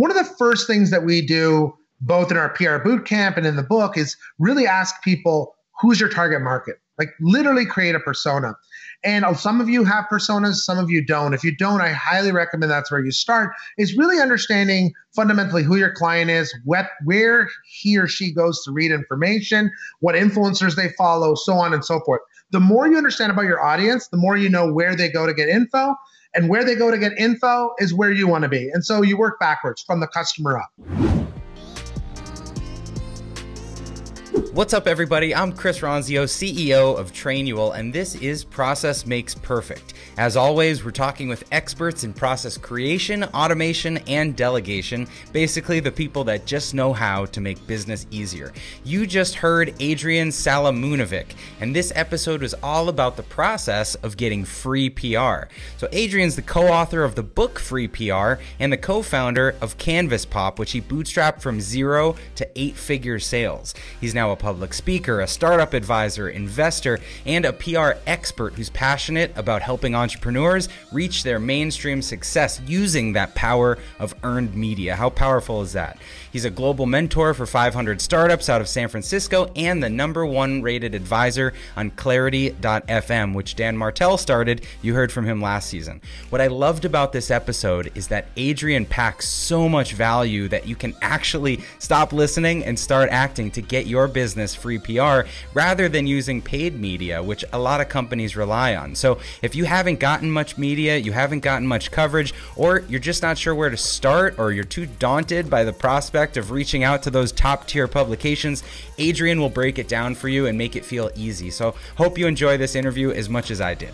one of the first things that we do, both in our PR boot camp and in the book, is really ask people who's your target market? Like literally create a persona. And oh, some of you have personas, some of you don't. If you don't, I highly recommend that's where you start. Is really understanding fundamentally who your client is, what, where he or she goes to read information, what influencers they follow, so on and so forth. The more you understand about your audience, the more you know where they go to get info. And where they go to get info is where you want to be. And so you work backwards from the customer up. What's up, everybody? I'm Chris Ronzio, CEO of Trainual, and this is Process Makes Perfect. As always, we're talking with experts in process creation, automation, and delegation, basically the people that just know how to make business easier. You just heard Adrian Salamunovic, and this episode was all about the process of getting free PR. So, Adrian's the co author of the book Free PR and the co founder of Canvas Pop, which he bootstrapped from zero to eight figure sales. He's now a public speaker, a startup advisor, investor, and a PR expert who's passionate about helping entrepreneurs reach their mainstream success using that power of earned media. How powerful is that? He's a global mentor for 500 startups out of San Francisco and the number one rated advisor on Clarity.fm, which Dan Martell started. You heard from him last season. What I loved about this episode is that Adrian packs so much value that you can actually stop listening and start acting to get your business free PR rather than using paid media, which a lot of companies rely on. So if you haven't gotten much media, you haven't gotten much coverage, or you're just not sure where to start, or you're too daunted by the prospect of reaching out to those top tier publications, Adrian will break it down for you and make it feel easy. So, hope you enjoy this interview as much as I did.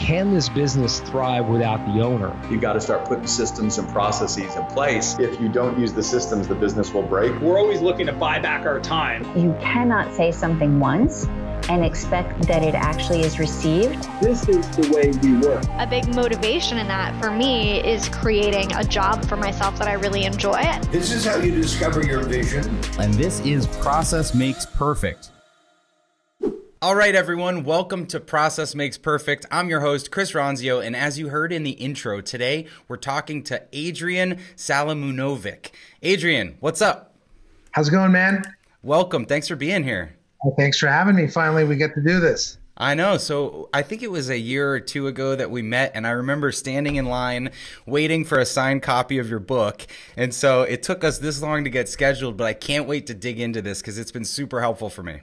Can this business thrive without the owner? You've got to start putting systems and processes in place. If you don't use the systems, the business will break. We're always looking to buy back our time. You cannot say something once and expect that it actually is received. This is the way we work. A big motivation in that for me is creating a job for myself that I really enjoy. This is how you discover your vision. And this is Process Makes Perfect. All right, everyone, welcome to Process Makes Perfect. I'm your host, Chris Ronzio, and as you heard in the intro, today we're talking to Adrian Salamunovic. Adrian, what's up? How's it going, man? Welcome. Thanks for being here. Well, thanks for having me. Finally, we get to do this. I know. So I think it was a year or two ago that we met, and I remember standing in line waiting for a signed copy of your book. And so it took us this long to get scheduled, but I can't wait to dig into this because it's been super helpful for me.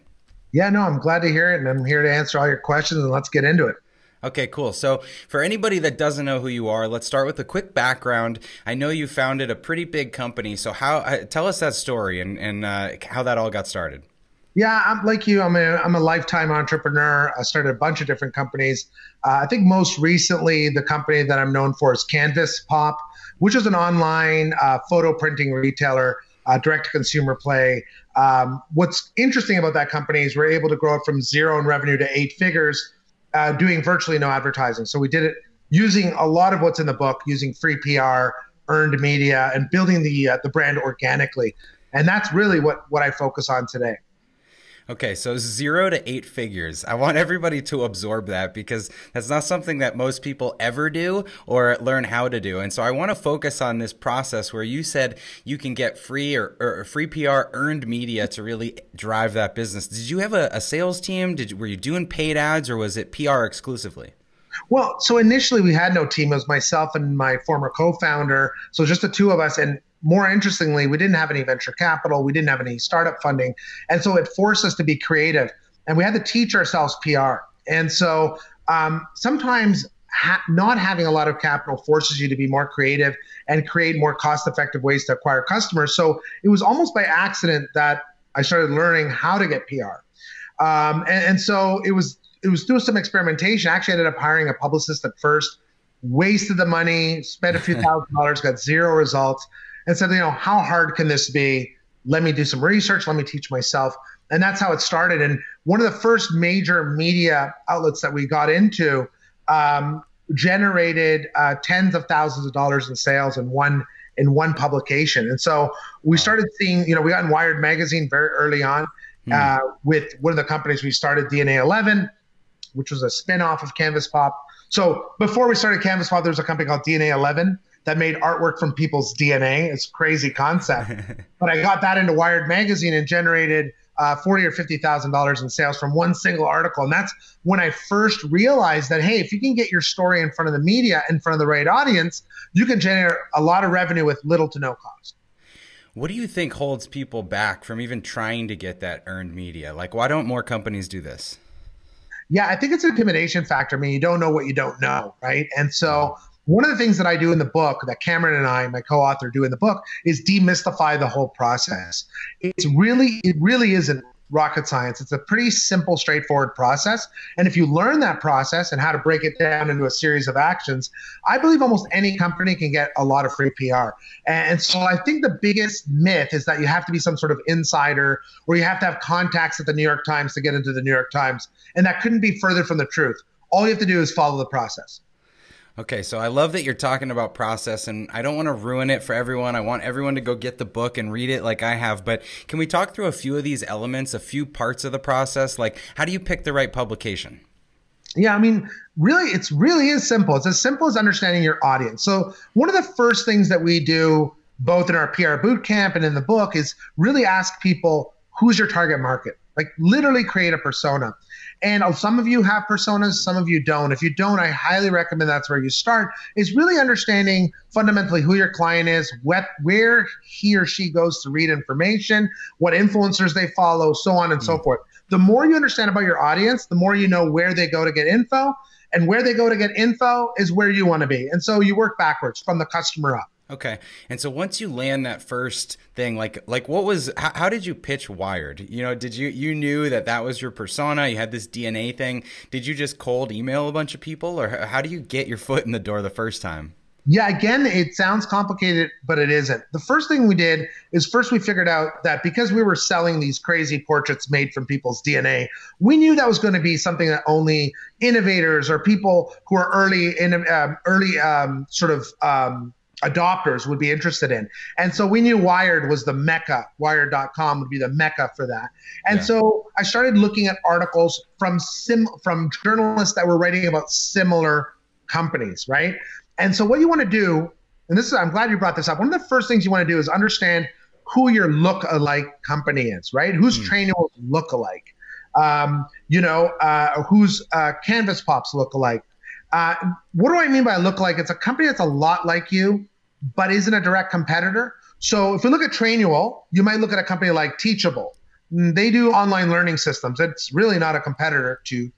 Yeah, no, I'm glad to hear it, and I'm here to answer all your questions, and let's get into it. Okay, cool. So, for anybody that doesn't know who you are, let's start with a quick background. I know you founded a pretty big company, so how? Uh, tell us that story and and uh, how that all got started. Yeah, I'm like you. I'm a I'm a lifetime entrepreneur. I started a bunch of different companies. Uh, I think most recently, the company that I'm known for is Canvas Pop, which is an online uh, photo printing retailer, uh, direct to consumer play. Um, what's interesting about that company is we're able to grow it from zero in revenue to eight figures, uh, doing virtually no advertising. So we did it using a lot of what's in the book, using free PR, earned media, and building the uh, the brand organically. And that's really what what I focus on today. Okay, so zero to eight figures. I want everybody to absorb that because that's not something that most people ever do or learn how to do. And so I want to focus on this process where you said you can get free or, or free PR earned media to really drive that business. Did you have a, a sales team? Did were you doing paid ads or was it PR exclusively? Well, so initially we had no team. It was myself and my former co-founder. So just the two of us. And more interestingly, we didn't have any venture capital, we didn't have any startup funding. And so it forced us to be creative. And we had to teach ourselves PR. And so um, sometimes ha- not having a lot of capital forces you to be more creative and create more cost effective ways to acquire customers. So it was almost by accident that I started learning how to get PR. Um, and, and so it was it was through some experimentation. I actually ended up hiring a publicist at first, wasted the money, spent a few thousand dollars, got zero results and said, you know, how hard can this be? Let me do some research. Let me teach myself. And that's how it started. And one of the first major media outlets that we got into um, generated uh, tens of thousands of dollars in sales in one in one publication. And so we started seeing, you know, we got in Wired magazine very early on hmm. uh, with one of the companies we started, DNA 11, which was a spinoff of Canvas Pop. So before we started Canvas Pop, there was a company called DNA 11 that made artwork from people's DNA. It's a crazy concept. but I got that into Wired magazine and generated uh, forty or fifty thousand dollars in sales from one single article, and that's when I first realized that hey, if you can get your story in front of the media, in front of the right audience, you can generate a lot of revenue with little to no cost. What do you think holds people back from even trying to get that earned media? Like, why don't more companies do this? Yeah, I think it's an intimidation factor. I mean, you don't know what you don't know, right? And so one of the things that I do in the book that Cameron and I, my co-author, do in the book is demystify the whole process. It's really, it really isn't rocket science. It's a pretty simple, straightforward process. And if you learn that process and how to break it down into a series of actions, I believe almost any company can get a lot of free PR. And so I think the biggest myth is that you have to be some sort of insider or you have to have contacts at the New York Times to get into the New York Times. And that couldn't be further from the truth. All you have to do is follow the process. Okay, so I love that you're talking about process, and I don't want to ruin it for everyone. I want everyone to go get the book and read it like I have. But can we talk through a few of these elements, a few parts of the process? Like, how do you pick the right publication? Yeah, I mean, really, it's really is simple. It's as simple as understanding your audience. So, one of the first things that we do, both in our PR boot camp and in the book, is really ask people who's your target market. Like, literally create a persona. And some of you have personas, some of you don't. If you don't, I highly recommend that's where you start. Is really understanding fundamentally who your client is, what, where he or she goes to read information, what influencers they follow, so on and mm. so forth. The more you understand about your audience, the more you know where they go to get info. And where they go to get info is where you want to be. And so you work backwards from the customer up. Okay. And so once you land that first thing, like like what was how, how, did you pitch Wired? You know, did you you knew that that was your persona? You had this DNA thing. Did you just cold email a bunch of people, or how do you get your foot in the door the first time? Yeah, again, it sounds complicated, but it isn't. The first thing we did is first we figured out that because we were selling these crazy portraits made from people's DNA, we knew that was going to be something that only innovators or people who are early in um, early um, sort of um, adopters would be interested in. And so we knew Wired was the mecca. Wired.com would be the mecca for that. And yeah. so I started looking at articles from sim from journalists that were writing about similar companies, right? And so what you want to do, and this is I'm glad you brought this up. One of the first things you want to do is understand who your look-alike company is, right? Who's mm. Trainual's look-alike? Um, you know, uh, who's uh, Canvas Pops look-alike? Uh, what do I mean by look like? It's a company that's a lot like you, but isn't a direct competitor. So if we look at Trainual, you might look at a company like Teachable. Mm, they do online learning systems. It's really not a competitor to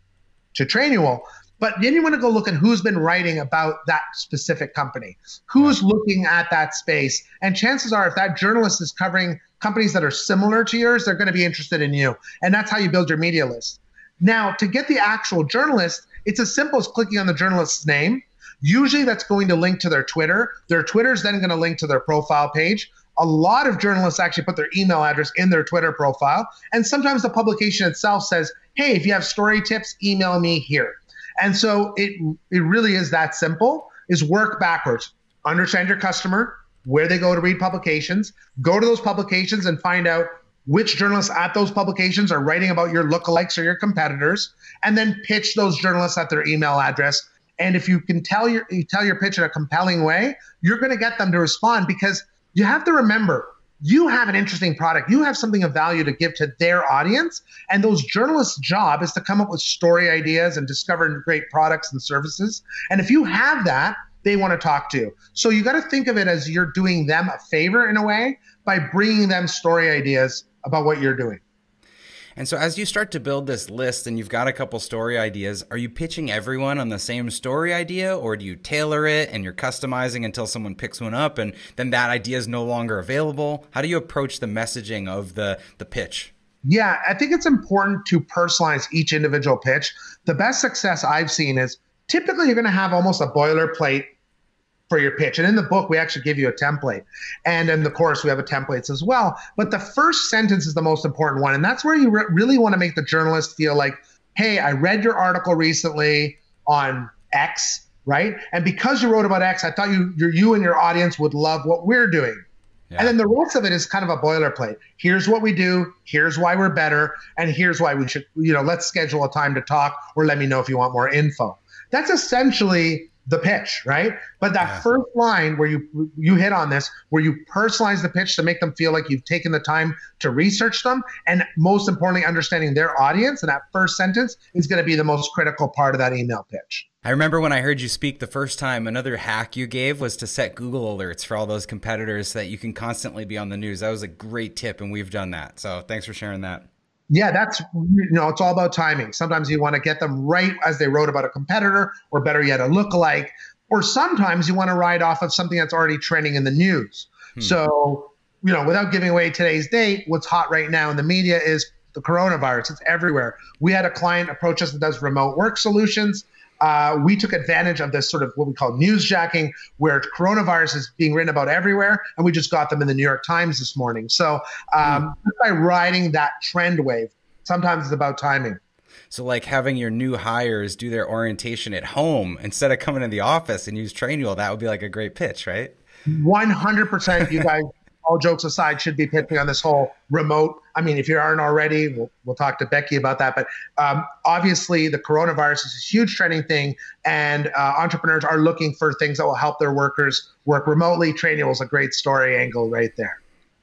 to Trainual. But then you want to go look at who's been writing about that specific company, who's looking at that space. And chances are, if that journalist is covering companies that are similar to yours, they're going to be interested in you. And that's how you build your media list. Now, to get the actual journalist, it's as simple as clicking on the journalist's name. Usually that's going to link to their Twitter. Their Twitter is then going to link to their profile page. A lot of journalists actually put their email address in their Twitter profile. And sometimes the publication itself says, hey, if you have story tips, email me here. And so it, it really is that simple is work backwards. Understand your customer, where they go to read publications, go to those publications and find out which journalists at those publications are writing about your lookalikes or your competitors, and then pitch those journalists at their email address. And if you can tell your you tell your pitch in a compelling way, you're going to get them to respond because you have to remember you have an interesting product. You have something of value to give to their audience. And those journalists' job is to come up with story ideas and discover great products and services. And if you have that, they want to talk to. You. So you got to think of it as you're doing them a favor in a way by bringing them story ideas about what you're doing. And so, as you start to build this list and you've got a couple story ideas, are you pitching everyone on the same story idea, or do you tailor it and you're customizing until someone picks one up and then that idea is no longer available? How do you approach the messaging of the, the pitch? Yeah, I think it's important to personalize each individual pitch. The best success I've seen is typically you're going to have almost a boilerplate for your pitch. And in the book, we actually give you a template. And in the course, we have a templates as well. But the first sentence is the most important one. And that's where you re- really want to make the journalist feel like, hey, I read your article recently on X, right? And because you wrote about X, I thought you, you and your audience would love what we're doing. Yeah. And then the rest of it is kind of a boilerplate. Here's what we do. Here's why we're better. And here's why we should, you know, let's schedule a time to talk or let me know if you want more info. That's essentially the pitch, right? But that yeah. first line where you you hit on this, where you personalize the pitch to make them feel like you've taken the time to research them, and most importantly, understanding their audience, and that first sentence is going to be the most critical part of that email pitch. I remember when I heard you speak the first time, another hack you gave was to set Google alerts for all those competitors so that you can constantly be on the news. That was a great tip, and we've done that. So thanks for sharing that. Yeah, that's you know, it's all about timing. Sometimes you want to get them right as they wrote about a competitor, or better yet, a lookalike. Or sometimes you want to ride off of something that's already trending in the news. Hmm. So, you know, without giving away today's date, what's hot right now in the media is the coronavirus. It's everywhere. We had a client approach us that does remote work solutions. Uh, we took advantage of this sort of what we call newsjacking, where coronavirus is being written about everywhere, and we just got them in the New York Times this morning. So um, mm. by riding that trend wave, sometimes it's about timing. So, like having your new hires do their orientation at home instead of coming to the office and use Trainual, that would be like a great pitch, right? 100% you guys all jokes aside, should be pitching on this whole remote. I mean, if you aren't already, we'll, we'll talk to Becky about that. But um, obviously, the coronavirus is a huge trending thing, and uh, entrepreneurs are looking for things that will help their workers work remotely. Trainual was a great story angle right there.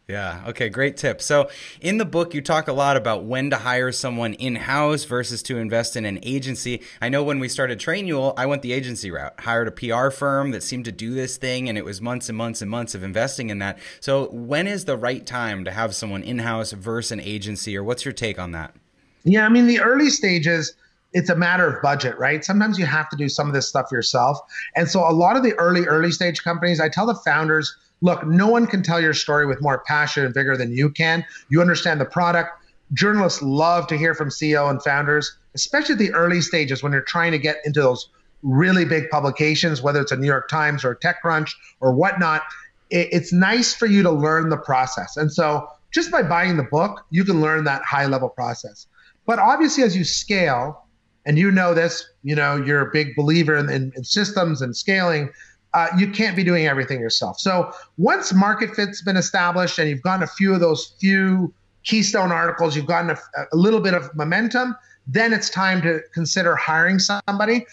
Yeah. Okay. Great tip. So, in the book, you talk a lot about when to hire someone in house versus to invest in an agency. I know when we started Trainual, I went the agency route, hired a PR firm that seemed to do this thing, and it was months and months and months of investing in that. So, when is the right time to have someone in house versus an agency, or what's your take on that? Yeah. I mean, the early stages, it's a matter of budget, right? Sometimes you have to do some of this stuff yourself. And so, a lot of the early, early stage companies, I tell the founders, look, no one can tell your story with more passion and vigor than you can. You understand the product. Journalists love to hear from CEO and founders, especially at the early stages when you're trying to get into those really big publications, whether it's a New York Times or TechCrunch or whatnot. It's nice for you to learn the process. And so just by buying the book, you can learn that high level process. But obviously, as you scale, and you know this, you know, you're a big believer in, in, in systems and scaling uh, you can't be doing everything yourself. So once market fit's been established and you've gotten a few of those few keystone articles, you've gotten a, a little bit of momentum, then it's time to consider hiring somebody.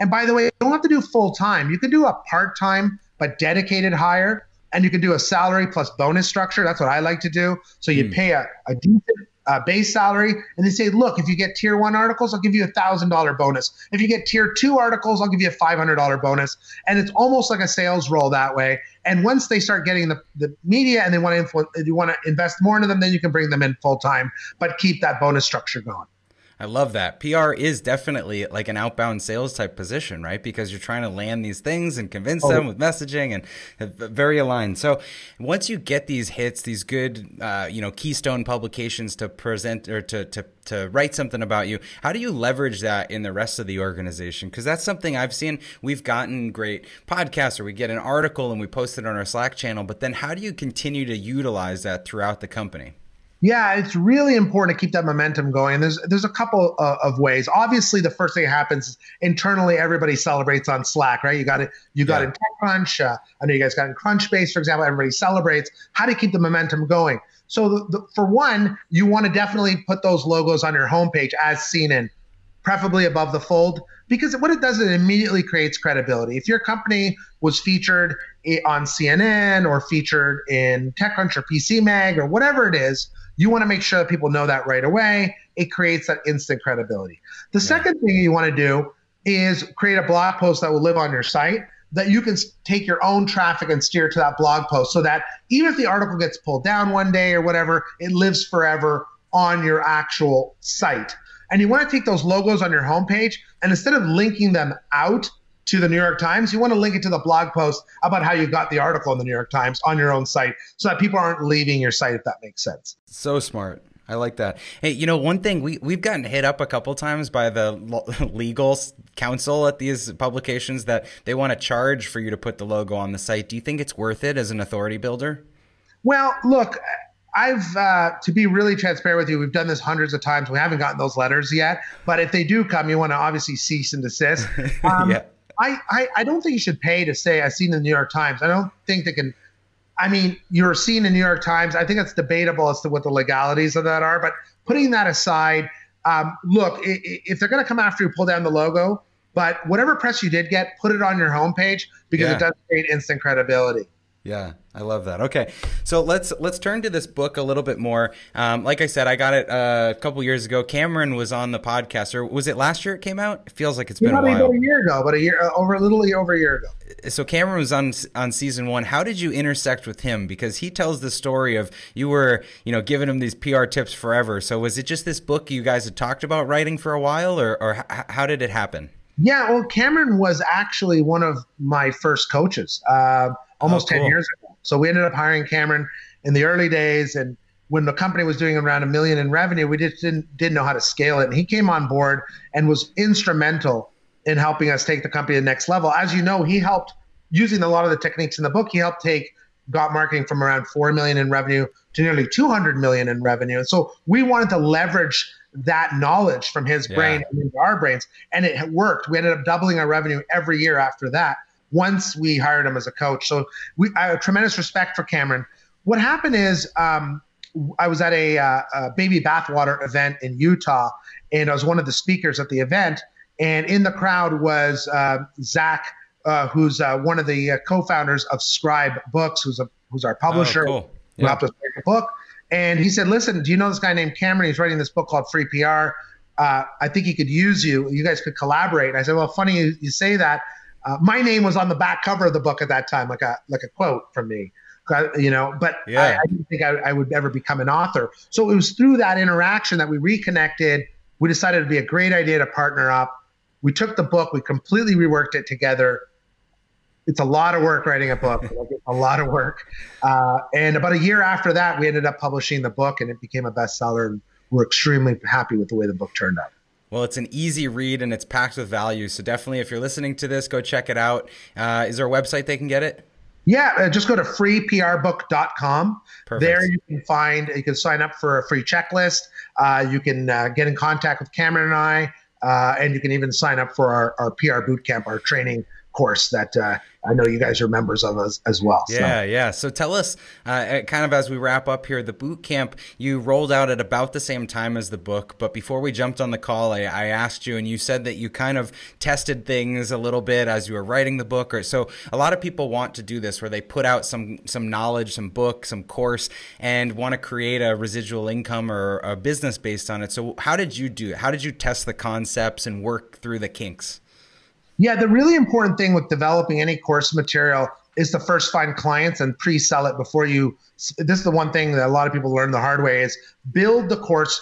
And by the way, you don't have to do full time. You can do a part time but dedicated hire, and you can do a salary plus bonus structure. That's what I like to do. So you mm. pay a, a decent uh, base salary, and they say, look, if you get tier one articles, I'll give you a thousand dollar bonus. If you get tier two articles, I'll give you a five hundred dollar bonus. And it's almost like a sales role that way. And once they start getting the, the media and they want to influence, you want to invest more into them, then you can bring them in full time, but keep that bonus structure going. I love that. PR is definitely like an outbound sales type position, right? Because you're trying to land these things and convince oh. them with messaging and very aligned. So once you get these hits, these good, uh, you know, keystone publications to present or to, to, to write something about you, how do you leverage that in the rest of the organization? Because that's something I've seen. We've gotten great podcasts or we get an article and we post it on our Slack channel, but then how do you continue to utilize that throughout the company? Yeah, it's really important to keep that momentum going. There's there's a couple uh, of ways. Obviously, the first thing that happens internally, everybody celebrates on Slack, right? You got it. You got yeah. in TechCrunch. Uh, I know you guys got in Crunchbase, for example. Everybody celebrates. How do you keep the momentum going? So, the, the, for one, you want to definitely put those logos on your homepage as seen in, preferably above the fold, because what it does is it immediately creates credibility. If your company was featured on CNN or featured in TechCrunch or PC Mag or whatever it is you want to make sure that people know that right away. It creates that instant credibility. The yeah. second thing you want to do is create a blog post that will live on your site that you can take your own traffic and steer to that blog post so that even if the article gets pulled down one day or whatever, it lives forever on your actual site. And you want to take those logos on your homepage and instead of linking them out to the New York Times, you want to link it to the blog post about how you got the article in the New York Times on your own site so that people aren't leaving your site, if that makes sense. So smart. I like that. Hey, you know, one thing we we've gotten hit up a couple times by the legal counsel at these publications that they want to charge for you to put the logo on the site. Do you think it's worth it as an authority builder? Well, look, I've uh, to be really transparent with you, we've done this hundreds of times. We haven't gotten those letters yet, but if they do come, you want to obviously cease and desist. Um, yeah. I, I, I don't think you should pay to say I've seen the New York Times. I don't think they can. I mean, you're seeing the New York Times. I think it's debatable as to what the legalities of that are. But putting that aside, um, look, if they're going to come after you, pull down the logo. But whatever press you did get, put it on your homepage because Yeah. it does create instant credibility. Yeah, I love that. Okay, so let's let's turn to this book a little bit more. Um, like I said, I got it uh, a couple years ago. Cameron was on the podcast, or was it last year it came out? It feels like it's been a while. about a year ago, but a year uh, over, a little over a year ago. so Cameron was on on season one. How did you intersect with him? Because he tells the story of you were, you know, giving him these PR tips forever. So was it just this book you guys had talked about writing for a while, or or h- how did it happen? Yeah, well, Cameron was actually one of my first coaches uh, almost Oh, cool. 10 years ago. So we ended up hiring Cameron in the early days. And when the company was doing around a million in revenue, we just didn't, didn't know how to scale it. And he came on board and was instrumental in helping us take the company to the next level. As you know, he helped using a lot of the techniques in the book. He helped take got marketing from around 4 million in revenue to nearly 200 million in revenue. And so we wanted to leverage that knowledge from his Yeah. brain into our brains. And it worked. We ended up doubling our revenue every year after that once we hired him as a coach. So we I have tremendous respect for Cameron. What happened is um, I was at a, uh, a baby bathwater event in Utah, and I was one of the speakers at the event. And in the crowd was uh, Zach, uh, who's uh, one of the uh, co-founders of Scribe Books, who's a who's our publisher, Oh, cool. who helped us write the book. And he said, "Listen, do you know this guy named Cameron? He's writing this book called Free PR. Uh, I think he could use you. You guys could collaborate." And I said, "Well, funny you, you say that. Uh, my name was on the back cover of the book at that time, like a like a quote from me, Uh, you know. But I, Yeah. I didn't think I, I would ever become an author. So it was through that interaction that we reconnected. We decided it'd be a great idea to partner up. We took the book, we completely reworked it together. It's a lot of work writing a book, a lot of work. Uh, and about a year after that, we ended up publishing the book, and it became a bestseller. And we're extremely happy with the way the book turned out. Well, it's an easy read and it's packed with value. So definitely, if you're listening to this, go check it out. Uh, is there a website they can get it? Yeah, uh, just go to freeprbook.com. Perfect. There you can find, you can sign up for a free checklist. Uh, you can uh, get in contact with Cameron and I, uh, and you can even sign up for our, our PR bootcamp, our training course that uh, I know you guys are members of as, as well. So- Yeah, yeah. So tell us, uh, kind of as we wrap up here, the boot camp you rolled out at about the same time as the book. But before we jumped on the call, I, I asked you, and you said that you kind of tested things a little bit as you were writing the book. Or so a lot of people want to do this, where they put out some some knowledge, some book, some course, and want to create a residual income or a business based on it. So how did you do it? How did you test the concepts and work through the kinks? Yeah, the really important thing with developing any course material is to first find clients and pre-sell it before you. This is the one thing that a lot of people learn the hard way: is build the course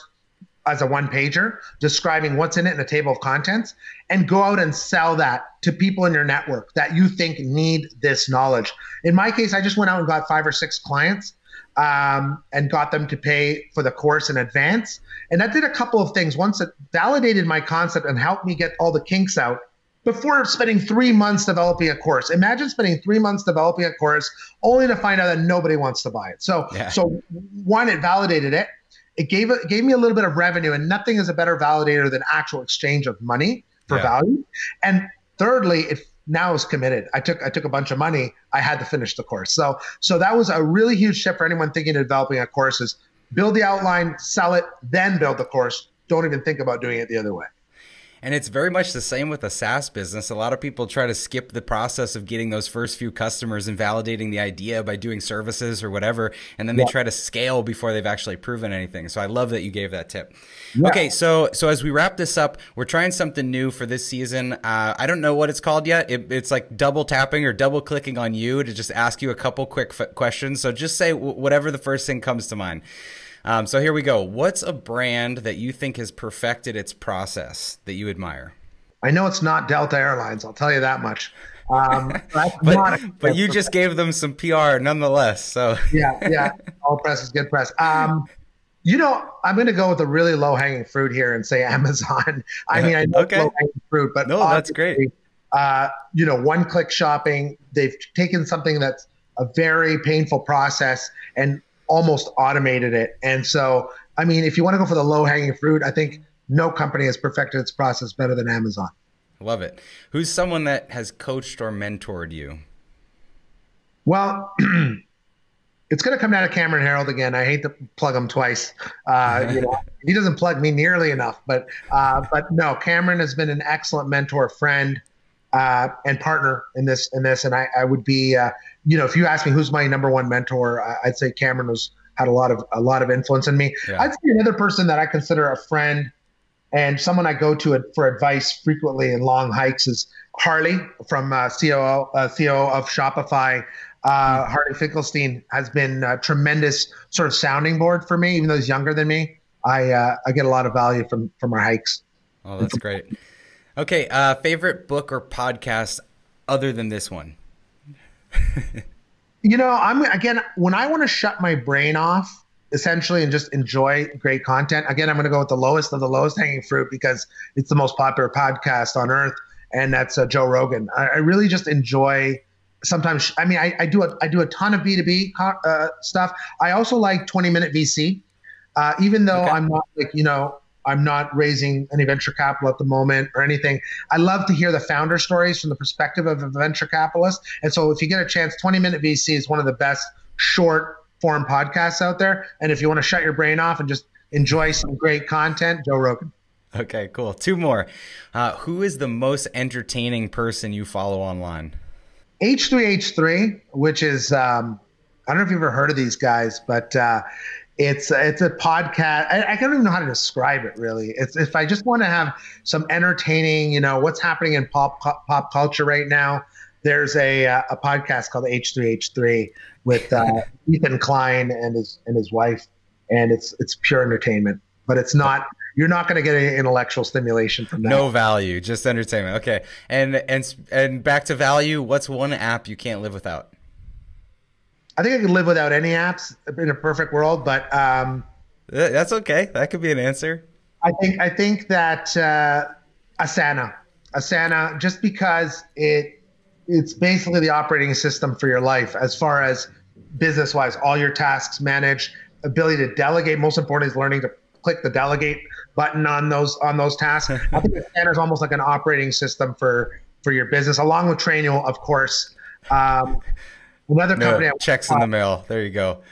as a one pager describing what's in it in a table of contents, and go out and sell that to people in your network that you think need this knowledge. In my case, I just went out and got five or six clients. Um, and got them to pay for the course in advance. And that did a couple of things. Once it validated my concept and helped me get all the kinks out, before spending three months developing a course. Imagine spending three months developing a course only to find out that nobody wants to buy it. So, Yeah. so one, it validated it. It gave it gave me a little bit of revenue, and nothing is a better validator than actual exchange of money for Yeah. value. And thirdly, it now is committed. I took I took a bunch of money. I had to finish the course. So so that was a really huge shift for anyone thinking of developing a course is build the outline, sell it, then build the course. Don't even think about doing it the other way. And it's very much the same with a SaaS business. A lot of people try to skip the process of getting those first few customers and validating the idea by doing services or whatever. And then they try to scale before they've actually proven anything. So I love that you gave that tip. Okay, so so as we wrap this up, we're trying something new for this season. Uh, I don't know what it's called yet. It, it's like double tapping or double clicking on you to just ask you a couple quick f- questions. So just say w- whatever the first thing comes to mind. Um, so here we go. What's a brand that you think has perfected its process that you admire? I know it's not Delta Airlines. I'll tell you that much. Um, But but you just gave them some PR nonetheless. So yeah yeah. All press is good press. Um, you know, I'm going to go with a really low hanging fruit here and say Amazon. I mean, I know Okay. low hanging fruit, but No, that's great. Uh, you know, one click shopping. They've taken something that's a very painful process and almost automated it. And so, I mean, if you want to go for the low hanging fruit, I think no company has perfected its process better than Amazon. love it. Who's someone that has coached or mentored you? Well, it's going to come down to Cameron Herold again. I hate to plug him twice. Uh, you know, he doesn't plug me nearly enough, but uh, but no, Cameron has been an excellent mentor, friend, uh, and partner in this in this. And I, I would be, uh, you know, if you ask me who's my number one mentor, I'd say Cameron was had a lot of a lot of influence in me. Yeah. I'd say another person that I consider a friend and someone I go to for advice frequently in long hikes is Harley from uh, COO, uh, CEO of Shopify. Uh, hmm. Harley Finkelstein has been a tremendous sort of sounding board for me, even though he's younger than me. I uh, I get a lot of value from from our hikes. Oh, that's great. Okay, uh, favorite book or podcast other than this one? you know, I'm again when I want to shut my brain off essentially and just enjoy great content. Again, I'm going to go with the lowest of the lowest hanging fruit because it's the most popular podcast on earth, and that's uh, Joe Rogan. I, I, really just enjoy. Sometimes, I mean, I, I do a I do a ton of B two B uh, stuff. I also like 20 minute VC, uh, even though okay. I'm not like you know I'm not raising any venture capital at the moment or anything. I love to hear the founder stories from the perspective of a venture capitalist. And so, if you get a chance, 20 minute VC is one of the best short form podcasts out there. And if you want to shut your brain off and just enjoy some great content, Joe Rogan. Okay, cool. Two more. Uh, who is the most entertaining person you follow online? H3H3, which is, um, I don't know if you've ever heard of these guys, but uh, it's it's a podcast. I, I, don't even know how to describe it really. It's if I just want to have some entertaining, you know, what's happening in pop pop, pop culture right now. There's a uh, a podcast called H3H3 with uh, Ethan Klein and his and his wife, and it's it's pure entertainment. But it's not. You're not going to get any intellectual stimulation from that. No value, just entertainment. Okay, and and and back to value. What's one app you can't live without? I think I could live without any apps in a perfect world, but um, that's okay. That could be an answer. I think I think that uh, Asana, Asana, just because it it's basically the operating system for your life as far as business wise, all your tasks managed, ability to delegate. Most important is learning to click the delegate button on those on those tasks. I think Asana is almost like an operating system for for your business, along with Trainual, of course. Um, another company no, checks in the mail. There you go.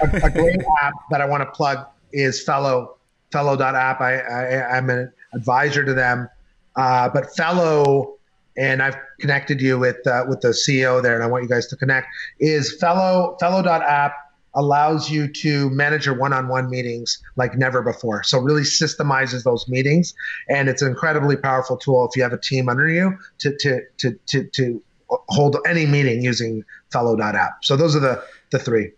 a, a, great app that I want to plug is Fellow Fellow.app. I, I I'm an advisor to them, uh, but Fellow and I've connected you with uh, with the CEO there, and I want you guys to connect. Is fellow fellow.app allows you to manage your one-on-one meetings like never before. So really systemizes those meetings, and it's an incredibly powerful tool if you have a team under you to to to to, to hold any meeting using fellow.app. So those are the the three.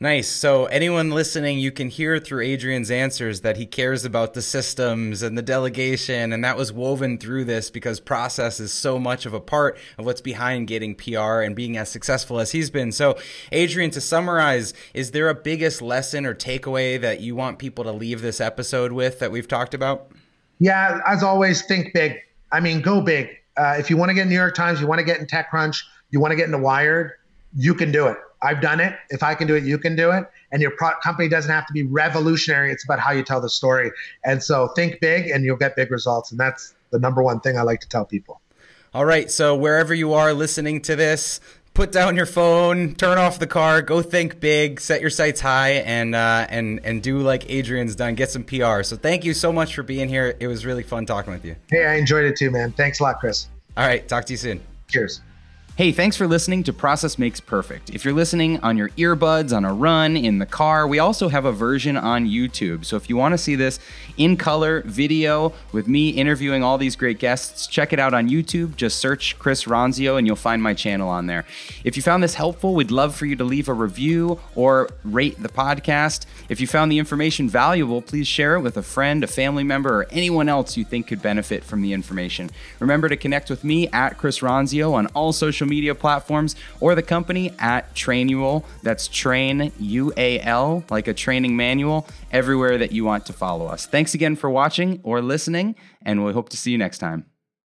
Nice. So, anyone listening, you can hear through Adrian's answers that he cares about the systems and the delegation. And that was woven through this because process is so much of a part of what's behind getting PR and being as successful as he's been. So, Adrian, to summarize, is there a biggest lesson or takeaway that you want people to leave this episode with that we've talked about? Yeah, as always, think big. I mean, go big. Uh, if you want to get in New York Times, you want to get in TechCrunch, you want to get into Wired, you can do it I've done it. If I can do it, you can do it. And your pro- company doesn't have to be revolutionary. It's about how you tell the story. And so think big and you'll get big results. And that's the number one thing I like to tell people. All right. So wherever you are listening to this, put down your phone, turn off the car, go think big, set your sights high, and uh, and and do like Adrian's done. Get some PR. So thank you so much for being here. It was really fun talking with you. Hey, I enjoyed it too, man. Thanks a lot, Chris. All right. Talk to you soon. Cheers. Hey, thanks for listening to Process Makes Perfect. If you're listening on your earbuds, on a run, in the car, we also have a version on YouTube. So if you want to see this in color video with me interviewing all these great guests, check it out on YouTube. Just search Chris Ronzio and you'll find my channel on there. If you found this helpful, we'd love for you to leave a review or rate the podcast. If you found the information valuable, please share it with a friend, a family member, or anyone else you think could benefit from the information. Remember to connect with me at Chris Ronzio on all social media platforms or the company at Trainual. That's Train U A L, like a training manual, everywhere that you want to follow us. Thanks again for watching or listening, and we hope to see you next time.